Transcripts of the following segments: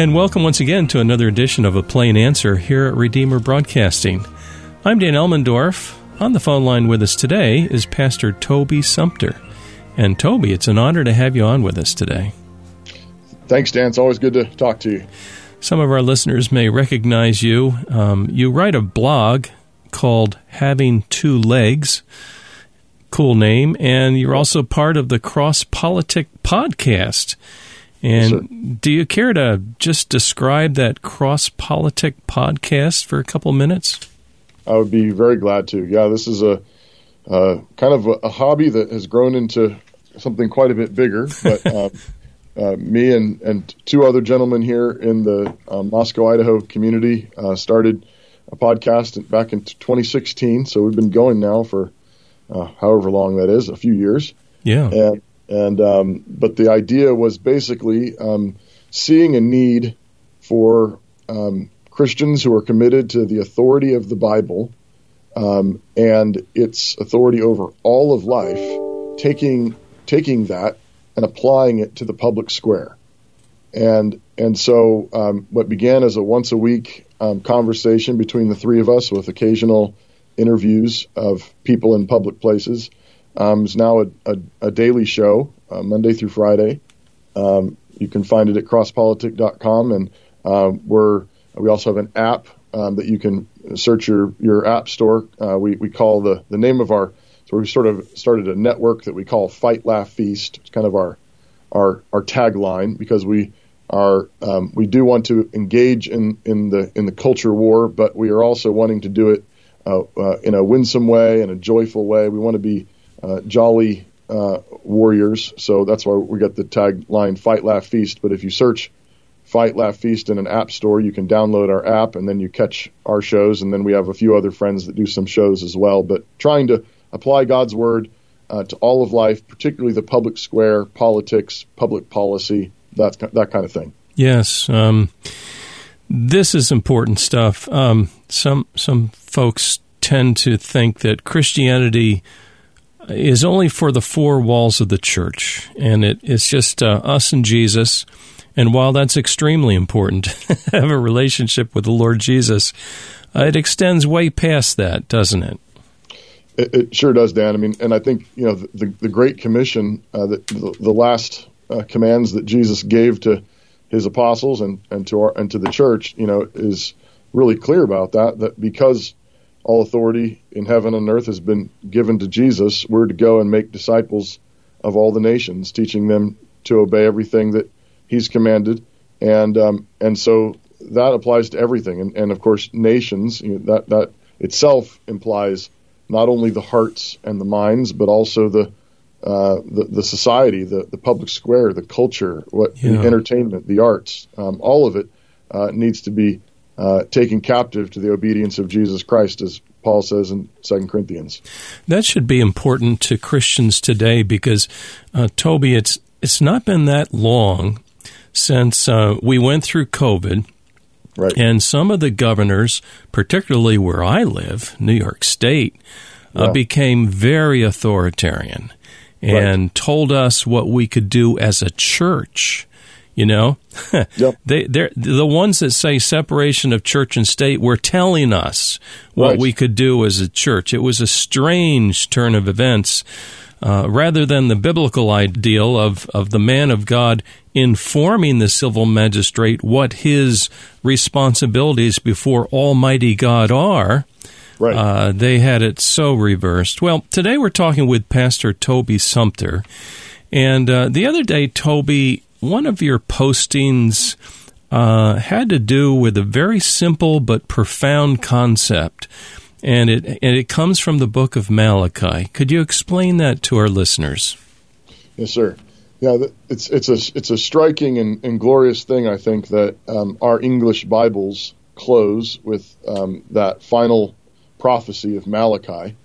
And welcome once again to another edition of A Plain Answer here at Redeemer Broadcasting. I'm Dan Elmendorf. On the phone line with us today is Pastor Toby Sumpter. And Toby, it's an honor to have you on with us today. Thanks, Dan. It's always good to talk to you. Some of our listeners may recognize you. Um, you write a blog called Having Two Legs. Cool name. And you're also part of the Cross Politic podcast. And yes, do you care to just describe that Cross Politic podcast for a couple minutes? I would be very glad to. Yeah, this is a uh, kind of a, a, hobby that has grown into something quite a bit bigger. But uh, uh, me and, and two other gentlemen here in the um, Moscow, Idaho community uh, started a podcast back in 2016. So we've been going now for uh, however long that is, a few years. Yeah. And and um, but the idea was basically um, seeing a need for um, Christians who are committed to the authority of the Bible um, and its authority over all of life, taking taking that and applying it to the public square. And and so um, what began as a once a week conversation between the three of us with occasional interviews of people in public places um, is now a, a, a daily show, uh, Monday through Friday. Um, you can find it at crosspolitic.com, and uh, we're we also have an app um, that you can search your your app store. Uh, we we call the the name of our so we sort of started a network that we call Fight Laugh Feast. It's kind of our our our tagline because we are um, we do want to engage in in the in the culture war, but we are also wanting to do it uh, uh, in a winsome way and a joyful way. We want to be uh, jolly uh, warriors. So that's why we got the tagline Fight, Laugh, Feast. But if you search Fight, Laugh, Feast in an app store, you can download our app and then you catch our shows. And then we have a few other friends that do some shows as well. But trying to apply God's Word uh, to all of life, particularly the public square, politics, public policy, that, that kind of thing. Yes. Um, this is important stuff. Um, some some folks tend to think that Christianity is only for the four walls of the church, and it, it's just uh, us and Jesus. And while that's extremely important have a relationship with the Lord Jesus, uh, it extends way past that, doesn't it? It, it sure does, Dan. I mean, and I think you know the the Great Commission, uh, the, the, the last uh, commands that Jesus gave to his apostles and and to our and to the church, you know, is really clear about that. That because all authority in heaven and earth has been given to Jesus. We're to go and make disciples of all the nations, teaching them to obey everything that He's commanded, and um, and so that applies to everything. And, and of course, nations you know, that that itself implies not only the hearts and the minds, but also the uh, the, the society, the, the public square, the culture, what yeah. the entertainment, the arts, um, all of it uh, needs to be uh, taken captive to the obedience of Jesus Christ, as Paul says in Second Corinthians. That should be important to Christians today because, uh, Toby, it's it's not been that long since uh, we went through COVID. Right. And some of the governors, particularly where I live, New York State, uh, yeah. became very authoritarian and right. told us what we could do as a church you know, yep. they they're the ones that say separation of church and state were telling us what right. we could do as a church. It was a strange turn of events. Uh, rather than the biblical ideal of, of the man of God informing the civil magistrate what his responsibilities before Almighty God are, right. uh, they had it so reversed. Well, today we're talking with Pastor Toby Sumpter. And uh, the other day, Toby one of your postings uh, had to do with a very simple but profound concept, and it and it comes from the book of Malachi. Could you explain that to our listeners? Yes, sir. Yeah, it's it's a it's a striking and, and glorious thing. I think that um, our English Bibles close with um, that final prophecy of Malachi,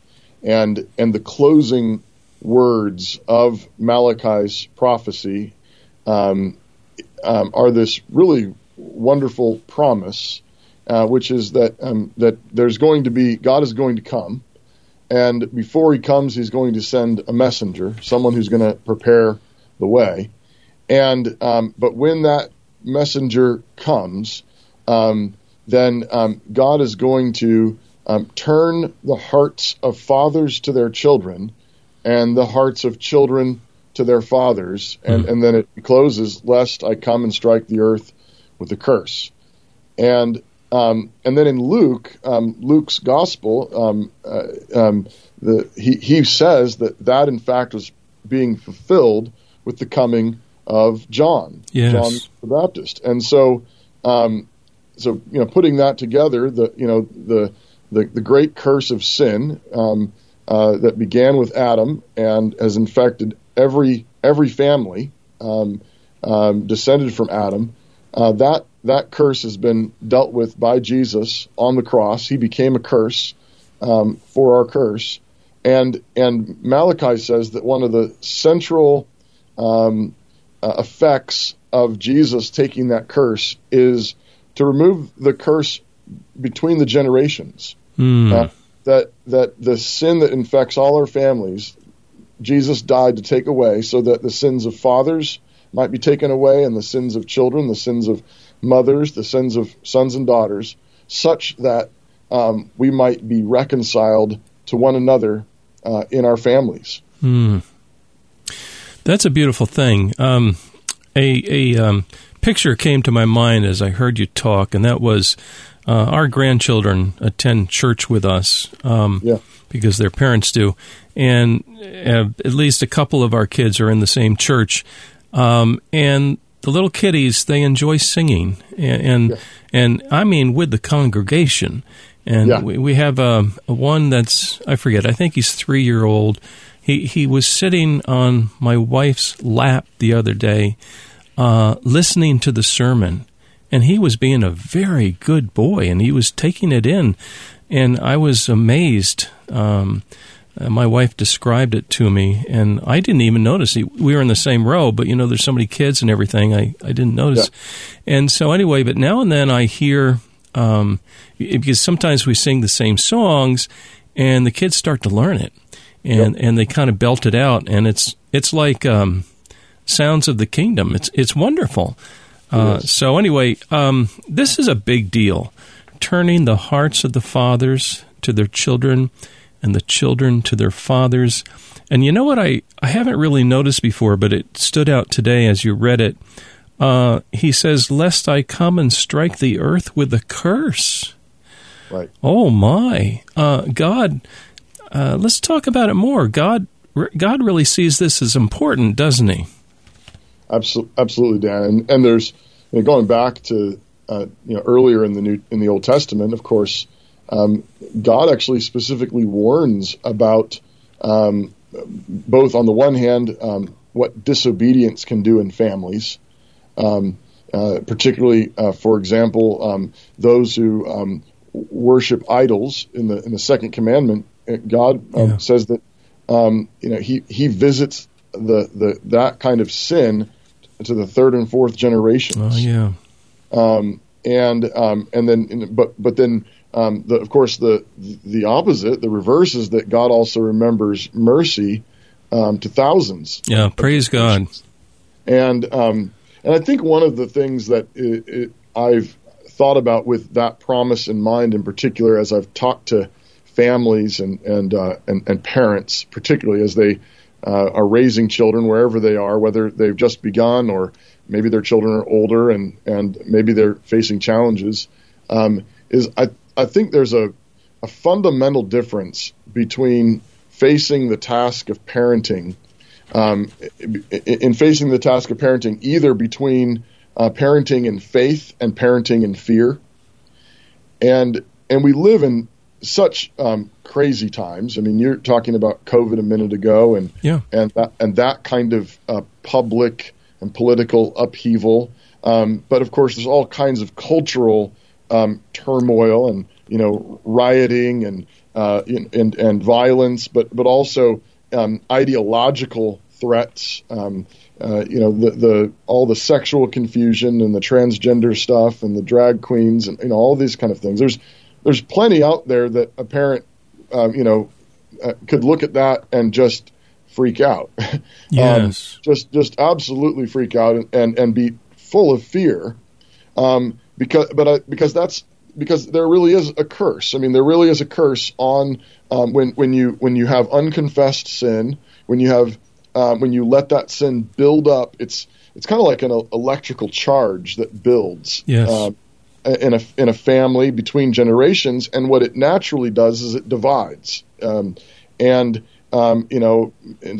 and and the closing words of Malachi's prophecy um, um, are this really wonderful promise, uh, which is that um, that there's going to be God is going to come, and before He comes, He's going to send a messenger, someone who's going to prepare the way, and um, but when that messenger comes, um, then um, God is going to turn the hearts of fathers to their children and the hearts of children to their fathers. And, mm. and then it closes, lest I come and strike the earth with a curse. And um, and then in Luke, um, Luke's gospel, um, uh, um, the, he, he says that that in fact was being fulfilled with the coming of John, yes. John the Baptist. And so, um, so you know, putting that together, the you know the the, the great curse of sin um, uh, that began with Adam and has infected every every family um, um, descended from Adam. Uh, that that curse has been dealt with by Jesus on the cross. He became a curse um, for our curse, and and Malachi says that one of the central um, uh, effects of Jesus taking that curse is to remove the curse between the generations. Mm. Uh, that that the sin that infects all our families, Jesus died to take away, so that the sins of fathers might be taken away, and the sins of children, the sins of mothers, the sins of sons and daughters, such that um, we might be reconciled to one another uh, in our families. Mm. That's a beautiful thing. Um, a a um, picture came to my mind as I heard you talk, and that was uh, our grandchildren attend church with us um, yeah. because their parents do, and uh, at least a couple of our kids are in the same church, um, and the little kiddies they enjoy singing, and and, yeah. and I mean with the congregation. And yeah. we, we have a, a one that's I forget. I think he's three year old. He he was sitting on my wife's lap the other day, uh, listening to the sermon, and he was being a very good boy, and he was taking it in, and I was amazed. Um, uh, my wife described it to me, and I didn't even notice. We were in the same row, but you know, there's so many kids and everything. I, I didn't notice. Yeah. And so, anyway, but now and then I hear, um, because sometimes we sing the same songs, and the kids start to learn it, and, yep. and they kind of belt it out, and it's it's like um, sounds of the kingdom. It's it's wonderful. Uh, so anyway, um, this is a big deal. Turning the hearts of the fathers to their children, and the children to their fathers. And you know what I, I haven't really noticed before, but it stood out today as you read it. Uh, he says, "Lest I come and strike the earth with a curse." Right. Oh my, uh, God. Uh, let's talk about it more. God, God really sees this as important, doesn't He? Absolutely, absolutely, Dan. And, and there's you know, going back to uh, you know earlier in the new in the Old Testament, of course, um, God actually specifically warns about um, both on the one hand um, what disobedience can do in families, um, uh, particularly, uh, for example, um, those who um, worship idols in the in the second commandment. God yeah. says that you know he he visits the the that kind of sin to the third and fourth generations. Oh yeah. Um, and um, and then but but then um, the, of course the the opposite, the reverse is that God also remembers mercy um, to thousands. Yeah, praise God. And um, and I think one of the things that it, it, I've thought about with that promise in mind, in particular, as I've talked to families and and uh, and, and parents, particularly as they uh, are raising children wherever they are, whether they've just begun or maybe their children are older and, and maybe they're facing challenges, um, is I, I think there's a, a fundamental difference between facing the task of parenting, um, in facing the task of parenting, either between uh, parenting in faith and parenting in fear. And and we live in such um, crazy times. I mean, you're talking about COVID a minute ago, and yeah. and that, and that kind of uh, public and political upheaval. Um, but of course, there's all kinds of cultural um, turmoil and you know rioting and uh, and and violence, but but also um, ideological threats. Um, uh, you know the the all the sexual confusion and the transgender stuff and the drag queens and you know all these kind of things. There's there's plenty out there that a parent, um, you know, uh, could look at that and just freak out. Yes. um, just just absolutely freak out and, and, and be full of fear, um, because but I, because that's because there really is a curse. I mean, there really is a curse on um, when when you when you have unconfessed sin, when you have um, when you let that sin build up. It's it's kind of like an electrical charge that builds. Yes. Um, in a in a family between generations, and what it naturally does is it divides. Um, and um, you know,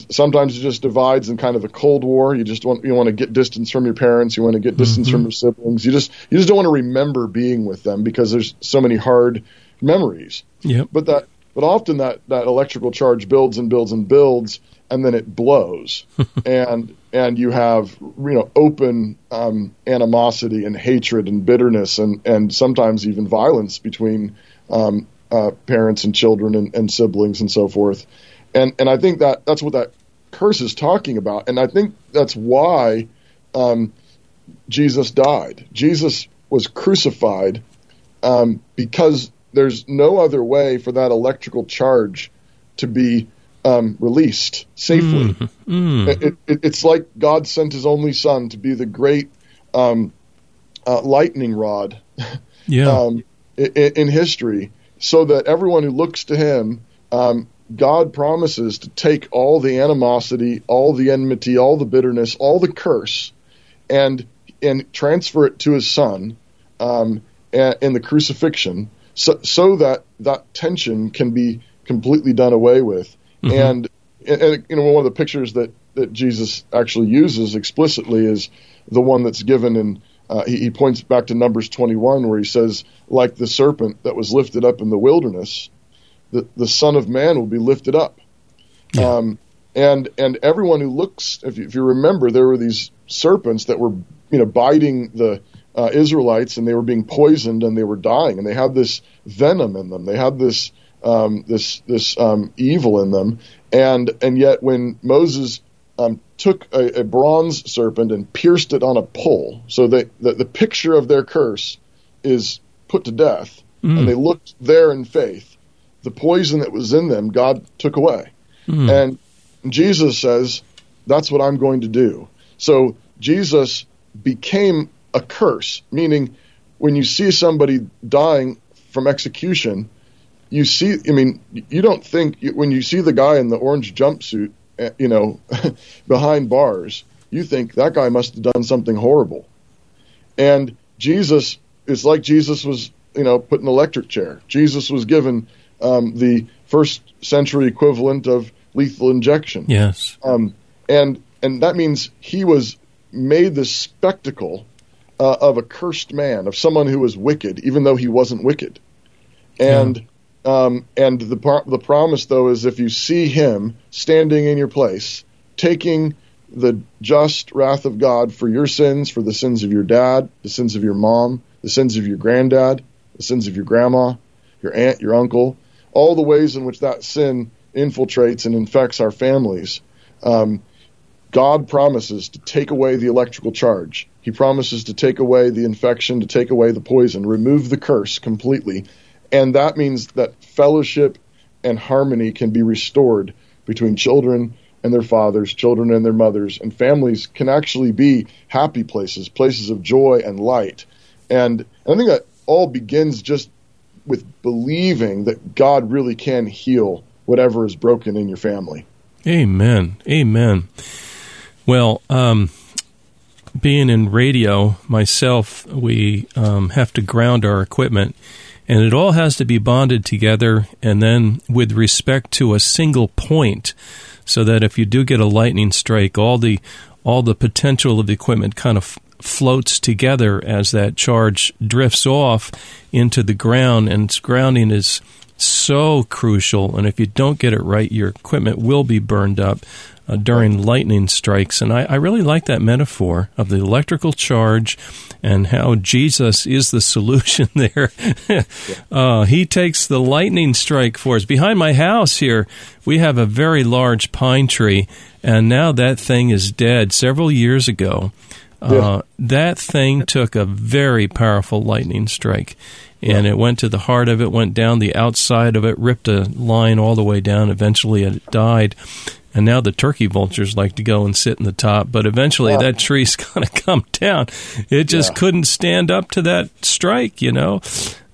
sometimes it just divides in kind of a cold war. You just want you want to get distance from your parents. You want to get distance mm-hmm. from your siblings. You just you just don't want to remember being with them because there's so many hard memories. Yep. But that but often that that electrical charge builds and builds and builds, and then it blows, and and you have you know open um, animosity and hatred and bitterness and and sometimes even violence between um, uh, parents and children and, and siblings and so forth. And and I think that that's what that curse is talking about, and I think that's why um, Jesus died. Jesus was crucified um, because there's no other way for that electrical charge to be um, released safely. Mm, mm. It, it, it's like God sent His only Son to be the great um, uh, lightning rod yeah. Um, in, in, history, so that everyone who looks to Him um, God promises to take all the animosity, all the enmity, all the bitterness, all the curse, and and transfer it to His Son um, in the crucifixion, so, so that that tension can be completely done away with. Mm-hmm. And, and you know, one of the pictures that that Jesus actually uses explicitly is the one that's given in. Uh, he, he points back to Numbers 21, where he says, "Like the serpent that was lifted up in the wilderness." the, the Son of Man will be lifted up. Yeah. Um, and and everyone who looks, if you, if you, remember, there were these serpents that were you know biting the uh, Israelites, and they were being poisoned, and they were dying, and they had this venom in them. They had this um, this this um, evil in them, and and yet when Moses um, took a, a, bronze serpent and pierced it on a pole, so that the, the picture of their curse is put to death, mm. and they looked there in faith the poison that was in them, God took away. Mm. And Jesus says, that's what I'm going to do. So Jesus became a curse, meaning when you see somebody dying from execution, you see, I mean, you don't think, when you see the guy in the orange jumpsuit, eh, you know, behind bars, you think that guy must have done something horrible. And Jesus, it's like Jesus was, you know, put in an electric chair. Jesus was given um, the first century equivalent of lethal injection. Yes. Um, and and that means he was made the spectacle uh, of a cursed man, of someone who was wicked, even though he wasn't wicked. And yeah. Um, and the the promise though is if you see him standing in your place, taking the just wrath of God for your sins, for the sins of your dad, the sins of your mom, the sins of your granddad, the sins of your grandma, your aunt, your uncle, all the ways in which that sin infiltrates and infects our families. Um, God promises to take away the electrical charge. He promises to take away the infection, to take away the poison, remove the curse completely. And that means that fellowship and harmony can be restored between children and their fathers, children and their mothers, and families can actually be happy places, places of joy and light. And I think that all begins just with believing that God really can heal whatever is broken in your family. Amen. Amen. Well, um, being in radio myself, we um, have to ground our equipment, and it all has to be bonded together and then with respect to a single point, so that if you do get a lightning strike, all the all the potential of the equipment kind of floats together as that charge drifts off into the ground, and grounding is so crucial. And if you don't get it right, your equipment will be burned up uh, during lightning strikes. And I, I, really like that metaphor of the electrical charge and how Jesus is the solution there. uh, he takes the lightning strike for us. Behind my house here, we have a very large pine tree, and now that thing is dead several years ago. Uh, that thing took a very powerful lightning strike, and it went to the heart of it, went down the outside of it, ripped a line all the way down. Eventually, it died. And now the turkey vultures like to go and sit in the top. But eventually, Yeah. that tree's going to come down. It just Yeah. couldn't stand up to that strike, you know.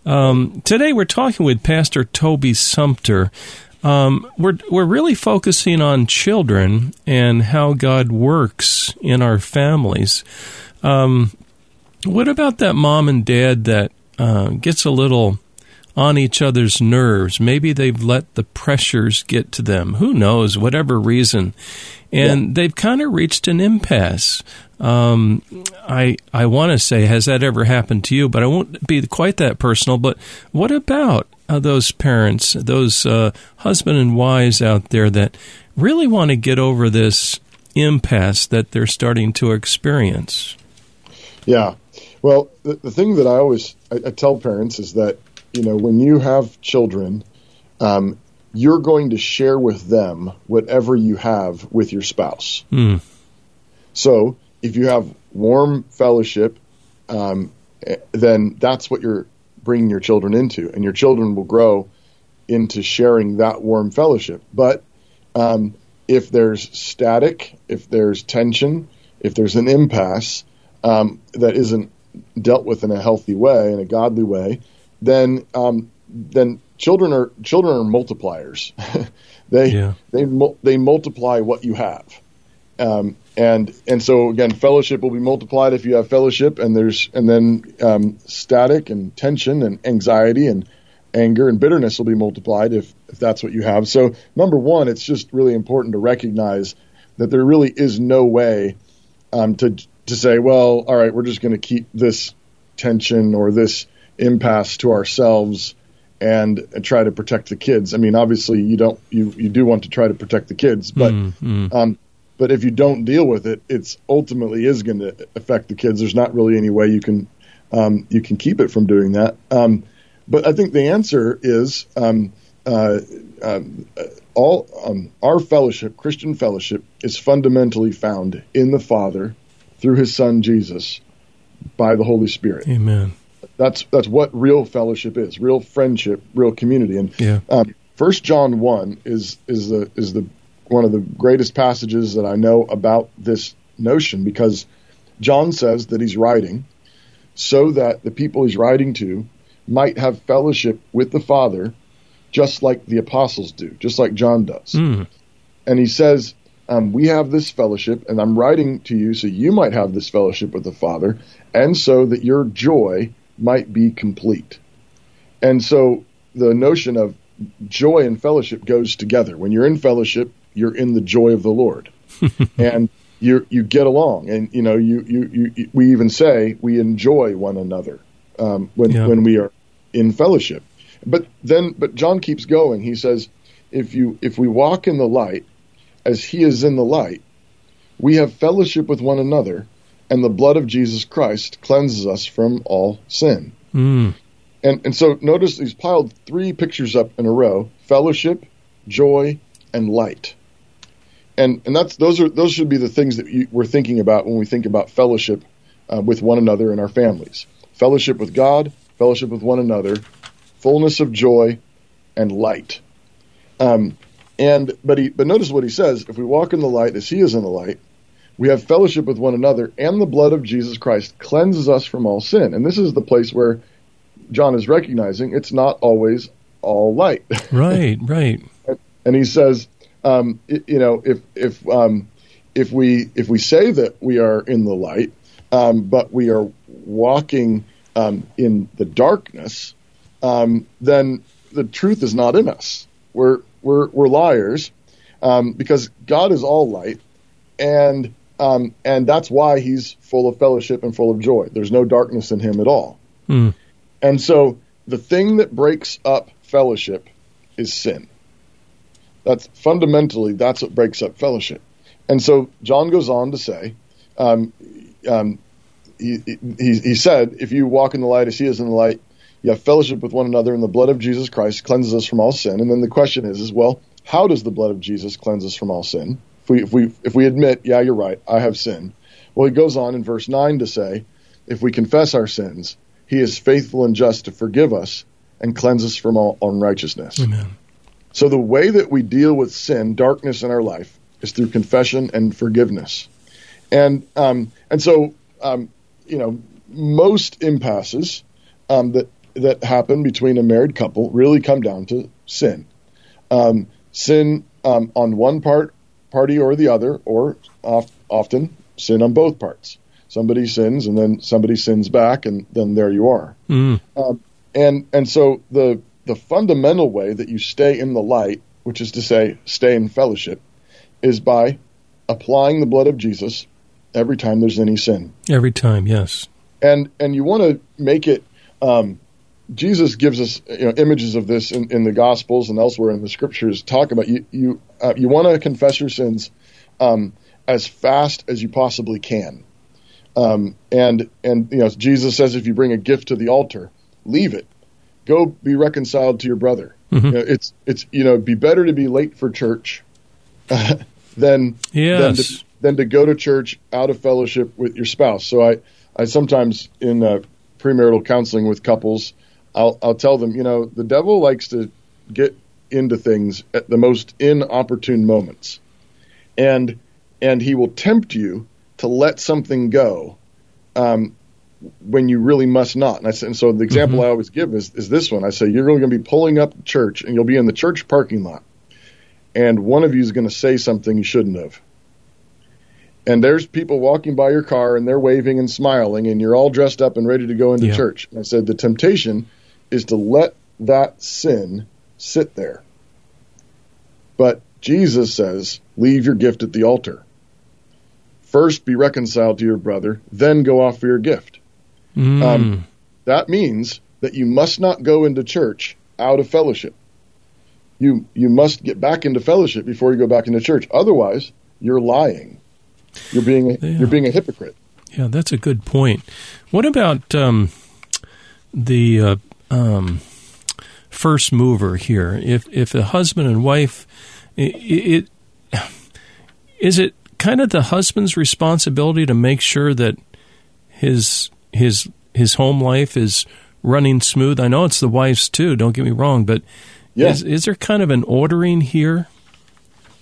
Um, today, we're talking with Pastor Toby Sumpter. Um, we're we're really focusing on children and how God works in our families. Um, what about that mom and dad that uh, gets a little on each other's nerves? Maybe they've let the pressures get to them. Who knows? Whatever reason, and they've kind of reached an impasse. Um, I I want to say, has that ever happened to you? But I won't be quite that personal. But what about uh, those parents, those uh, husband and wives out there that really want to get over this impasse that they're starting to experience? Yeah. Well, the, the thing that I always I, I tell parents is that you know when you have children, um, you're going to share with them whatever you have with your spouse. Hmm. So if you have warm fellowship, um, eh, then that's what you're bringing your children into, and your children will grow into sharing that warm fellowship. But um, if there's static, if there's tension, if there's an impasse um, that isn't dealt with in a healthy way, in a godly way, then um, then children are children are multipliers. they Yeah. they they multiply what you have. Um, and and so again, fellowship will be multiplied if you have fellowship, and there's and then um, static and tension and anxiety and anger and bitterness will be multiplied if if that's what you have. So number one, it's just really important to recognize that there really is no way um, to to say, well, all right, we're just going to keep this tension or this impasse to ourselves and, and try to protect the kids. I mean, obviously, you don't you you do want to try to protect the kids, but Mm, mm. um, but if you don't deal with it, it's ultimately is going to affect the kids. There's not really any way you can um, you can keep it from doing that. Um, but I think the answer is um, uh, um, uh, all um, our fellowship, Christian fellowship, is fundamentally found in the Father through His Son Jesus by the Holy Spirit. Amen. That's that's what real fellowship is, real friendship, real community. And Yeah. um, First John one is is the is the one of the greatest passages that I know about this notion because John says that he's writing so that the people he's writing to might have fellowship with the Father, just like the apostles do, just like John does. Mm. And he says, um, We have this fellowship, and I'm writing to you so you might have this fellowship with the Father, and so that your joy might be complete. And so the notion of joy and fellowship goes together. When you're in fellowship, you're in the joy of the Lord. and you you get along, and you know you, you, you we even say we enjoy one another um, when Yeah. when we are in fellowship. But then, but John keeps going. He says, if you if we walk in the light, as He is in the light, we have fellowship with one another, and the blood of Jesus Christ cleanses us from all sin. Mm. And and so notice he's piled three pictures up in a row: fellowship, joy, and light. And and that's those are those should be the things that you, we're thinking about when we think about fellowship uh, with one another in our families. Fellowship with God, fellowship with one another, fullness of joy, and light. Um, and but he but notice what he says: if we walk in the light as He is in the light, we have fellowship with one another, and the blood of Jesus Christ cleanses us from all sin. And this is the place where John is recognizing it's not always all light. Right, right. and he says, um, you know, if if um, if we if we say that we are in the light, um, but we are walking um, in the darkness, um, then the truth is not in us. We're we're we're liars um, because God is all light, and um, and that's why He's full of fellowship and full of joy. There's no darkness in Him at all. Mm. And so the thing that breaks up fellowship is sin. That's fundamentally that's what breaks up fellowship. And so John goes on to say, um, um, he, he, he said, if you walk in the light as he is in the light, you have fellowship with one another, and the blood of Jesus Christ cleanses us from all sin. And then the question is, is well, how does the blood of Jesus cleanse us from all sin? If we if we if we admit, yeah, you're right, I have sinned. Well, he goes on in verse nine to say, if we confess our sins, he is faithful and just to forgive us and cleanse us from all unrighteousness. Amen. So the way that we deal with sin, darkness in our life, is through confession and forgiveness. And um, and so um, you know most impasses um, that that happen between a married couple really come down to sin. Um, sin um, on one part party or the other, or oft, often sin on both parts. Somebody sins and then somebody sins back, and then there you are. Mm. Um, and and so the the fundamental way that you stay in the light, which is to say, stay in fellowship, is by applying the blood of Jesus every time there's any sin. Every time, yes. And and you want to make it. Um, Jesus gives us you know, images of this in, in, the Gospels and elsewhere in the Scriptures. Talk about you you uh, you want to confess your sins um, as fast as you possibly can. Um, and and you know Jesus says if you bring a gift to the altar, leave it, go be reconciled to your brother. Mm-hmm. You know, it's it's you know be better to be late for church uh, than yes. than to, than to go to church out of fellowship with your spouse. So I I sometimes in uh, premarital counseling with couples, I'll I'll tell them you know the devil likes to get into things at the most inopportune moments, and and he will tempt you to let something go um, when you really must not. And I said, and so the example Mhm. I always give is, is this one. I say you're going to be pulling up to church, and you'll be in the church parking lot, and one of you is going to say something you shouldn't have. And there's people walking by your car, and they're waving and smiling, and you're all dressed up and ready to go into Yeah. church. And I said the temptation is to let that sin sit there. But Jesus says, leave your gift at the altar. First be reconciled to your brother, then go off for your gift. Mm. Um, That means that you must not go into church out of fellowship. You you must get back into fellowship before you go back into church. Otherwise, you're lying. You're being a, Yeah. you're being a hypocrite. yeah, that's a good point. What about um, the uh, um, first mover here? If if a husband and wife, it, it is it kind of the husband's responsibility to make sure that his his his home life is running smooth. I know it's the wife's too. Don't get me wrong, but Yeah. is is there kind of an ordering here?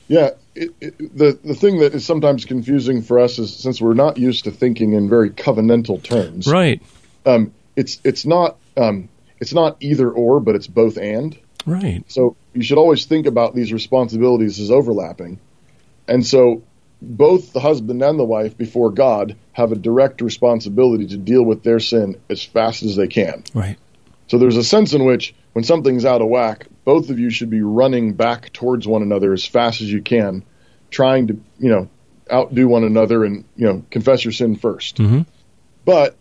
Yeah, it, it, the the thing that is sometimes confusing for us is since we're not used to thinking in very covenantal terms. Right, Um, it's it's not um, it's not either or, but it's both and. right. So you should always think about these responsibilities as overlapping. And so both the husband and the wife before God have a direct responsibility to deal with their sin as fast as they can. Right. So there's a sense in which when something's out of whack, both of you should be running back towards one another as fast as you can, trying to, you know, outdo one another and, you know, confess your sin 1st Mhm. But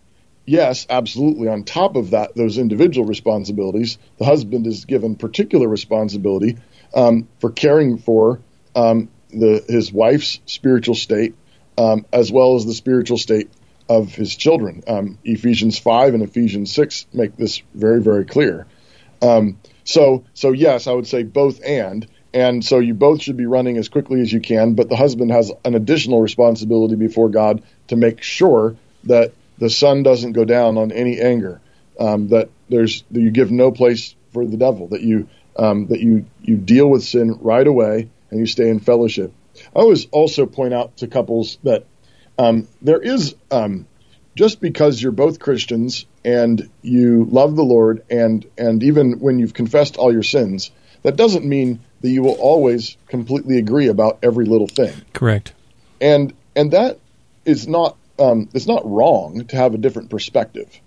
yes, absolutely. On top of that, those individual responsibilities, the husband is given particular responsibility um, for caring for um, the his wife's spiritual state, um, as well as the spiritual state of his children. Um, Ephesians five and Ephesians six make this very very clear. Um, so so yes, I would say both and. And so you both should be running as quickly as you can, but the husband has an additional responsibility before God to make sure that the sun doesn't go down on any anger, um, that there's that you give no place for the devil, that you um, that you you deal with sin right away and you stay in fellowship. I always also point out to couples that um, there is um, just because you're both Christians and you love the Lord and and even when you've confessed all your sins, that doesn't mean that you will always completely agree about every little thing Correct. and and that is not um, it's not wrong to have a different perspective.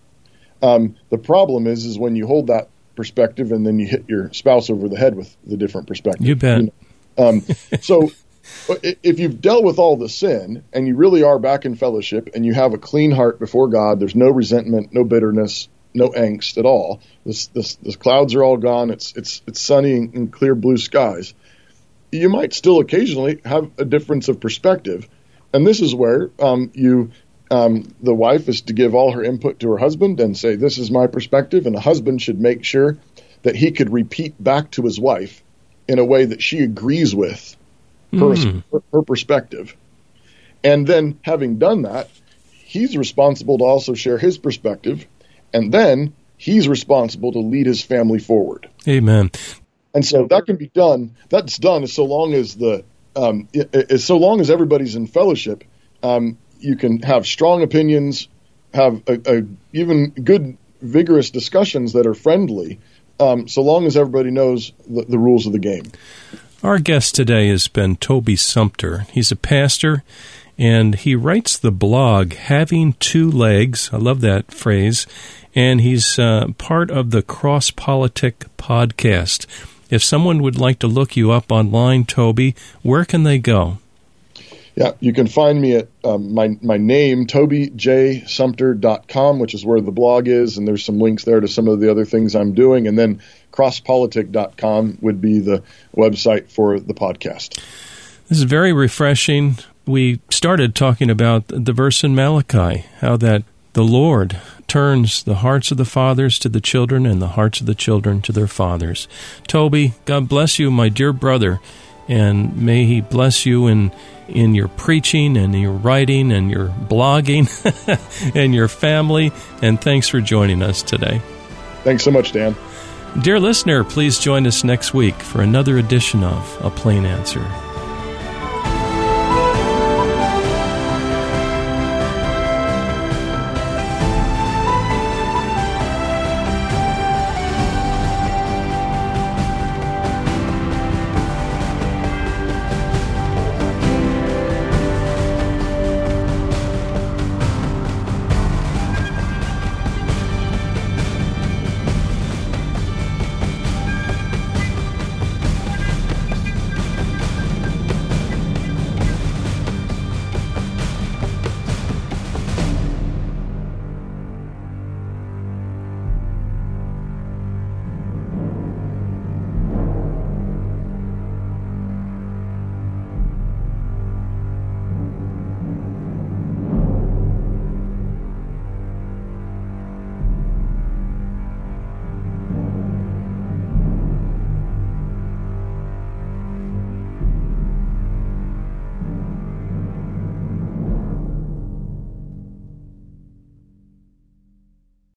Um, the problem is is when you hold that perspective and then you hit your spouse over the head with the different perspective. You bet. know? Um, so if you've dealt with all the sin and you really are back in fellowship and you have a clean heart before God, there's no resentment, no bitterness, no angst at all. This, this, the clouds are all gone. It's it's it's sunny and, and clear blue skies. You might still occasionally have a difference of perspective, and this is where um, you um, the wife is to give all her input to her husband and say, "This is my perspective," and the husband should make sure that he could repeat back to his wife in a way that she agrees with her, Mm. her, her perspective. And then, having done that, he's responsible to also share his perspective, and then he's responsible to lead his family forward. Amen. And so that can be done. That's done so long as the um, it, so long as everybody's in fellowship, um, you can have strong opinions, have a, a even good, vigorous discussions that are friendly, um, so long as everybody knows the, the rules of the game. Our guest today has been Toby Sumpter. He's a pastor and he writes the blog Having Two Legs. I love that phrase. And he's uh, part of the Cross Politic podcast. If someone would like to look you up online, Toby, where can they go? Yeah, you can find me at um, my my name, tobyjsumpter.com, which is where the blog is, and there's some links there to some of the other things I'm doing. And then crosspolitic.com would be the website for the podcast. This is very refreshing. We started talking about the verse in Malachi, how that the Lord turns the hearts of the fathers to the children and the hearts of the children to their fathers. Toby, God bless you, my dear brother, and may He bless you in in your preaching and your writing and your blogging and your family. And thanks for joining us today. Thanks so much, Dan. Dear listener, please join us next week for another edition of A Plain Answer.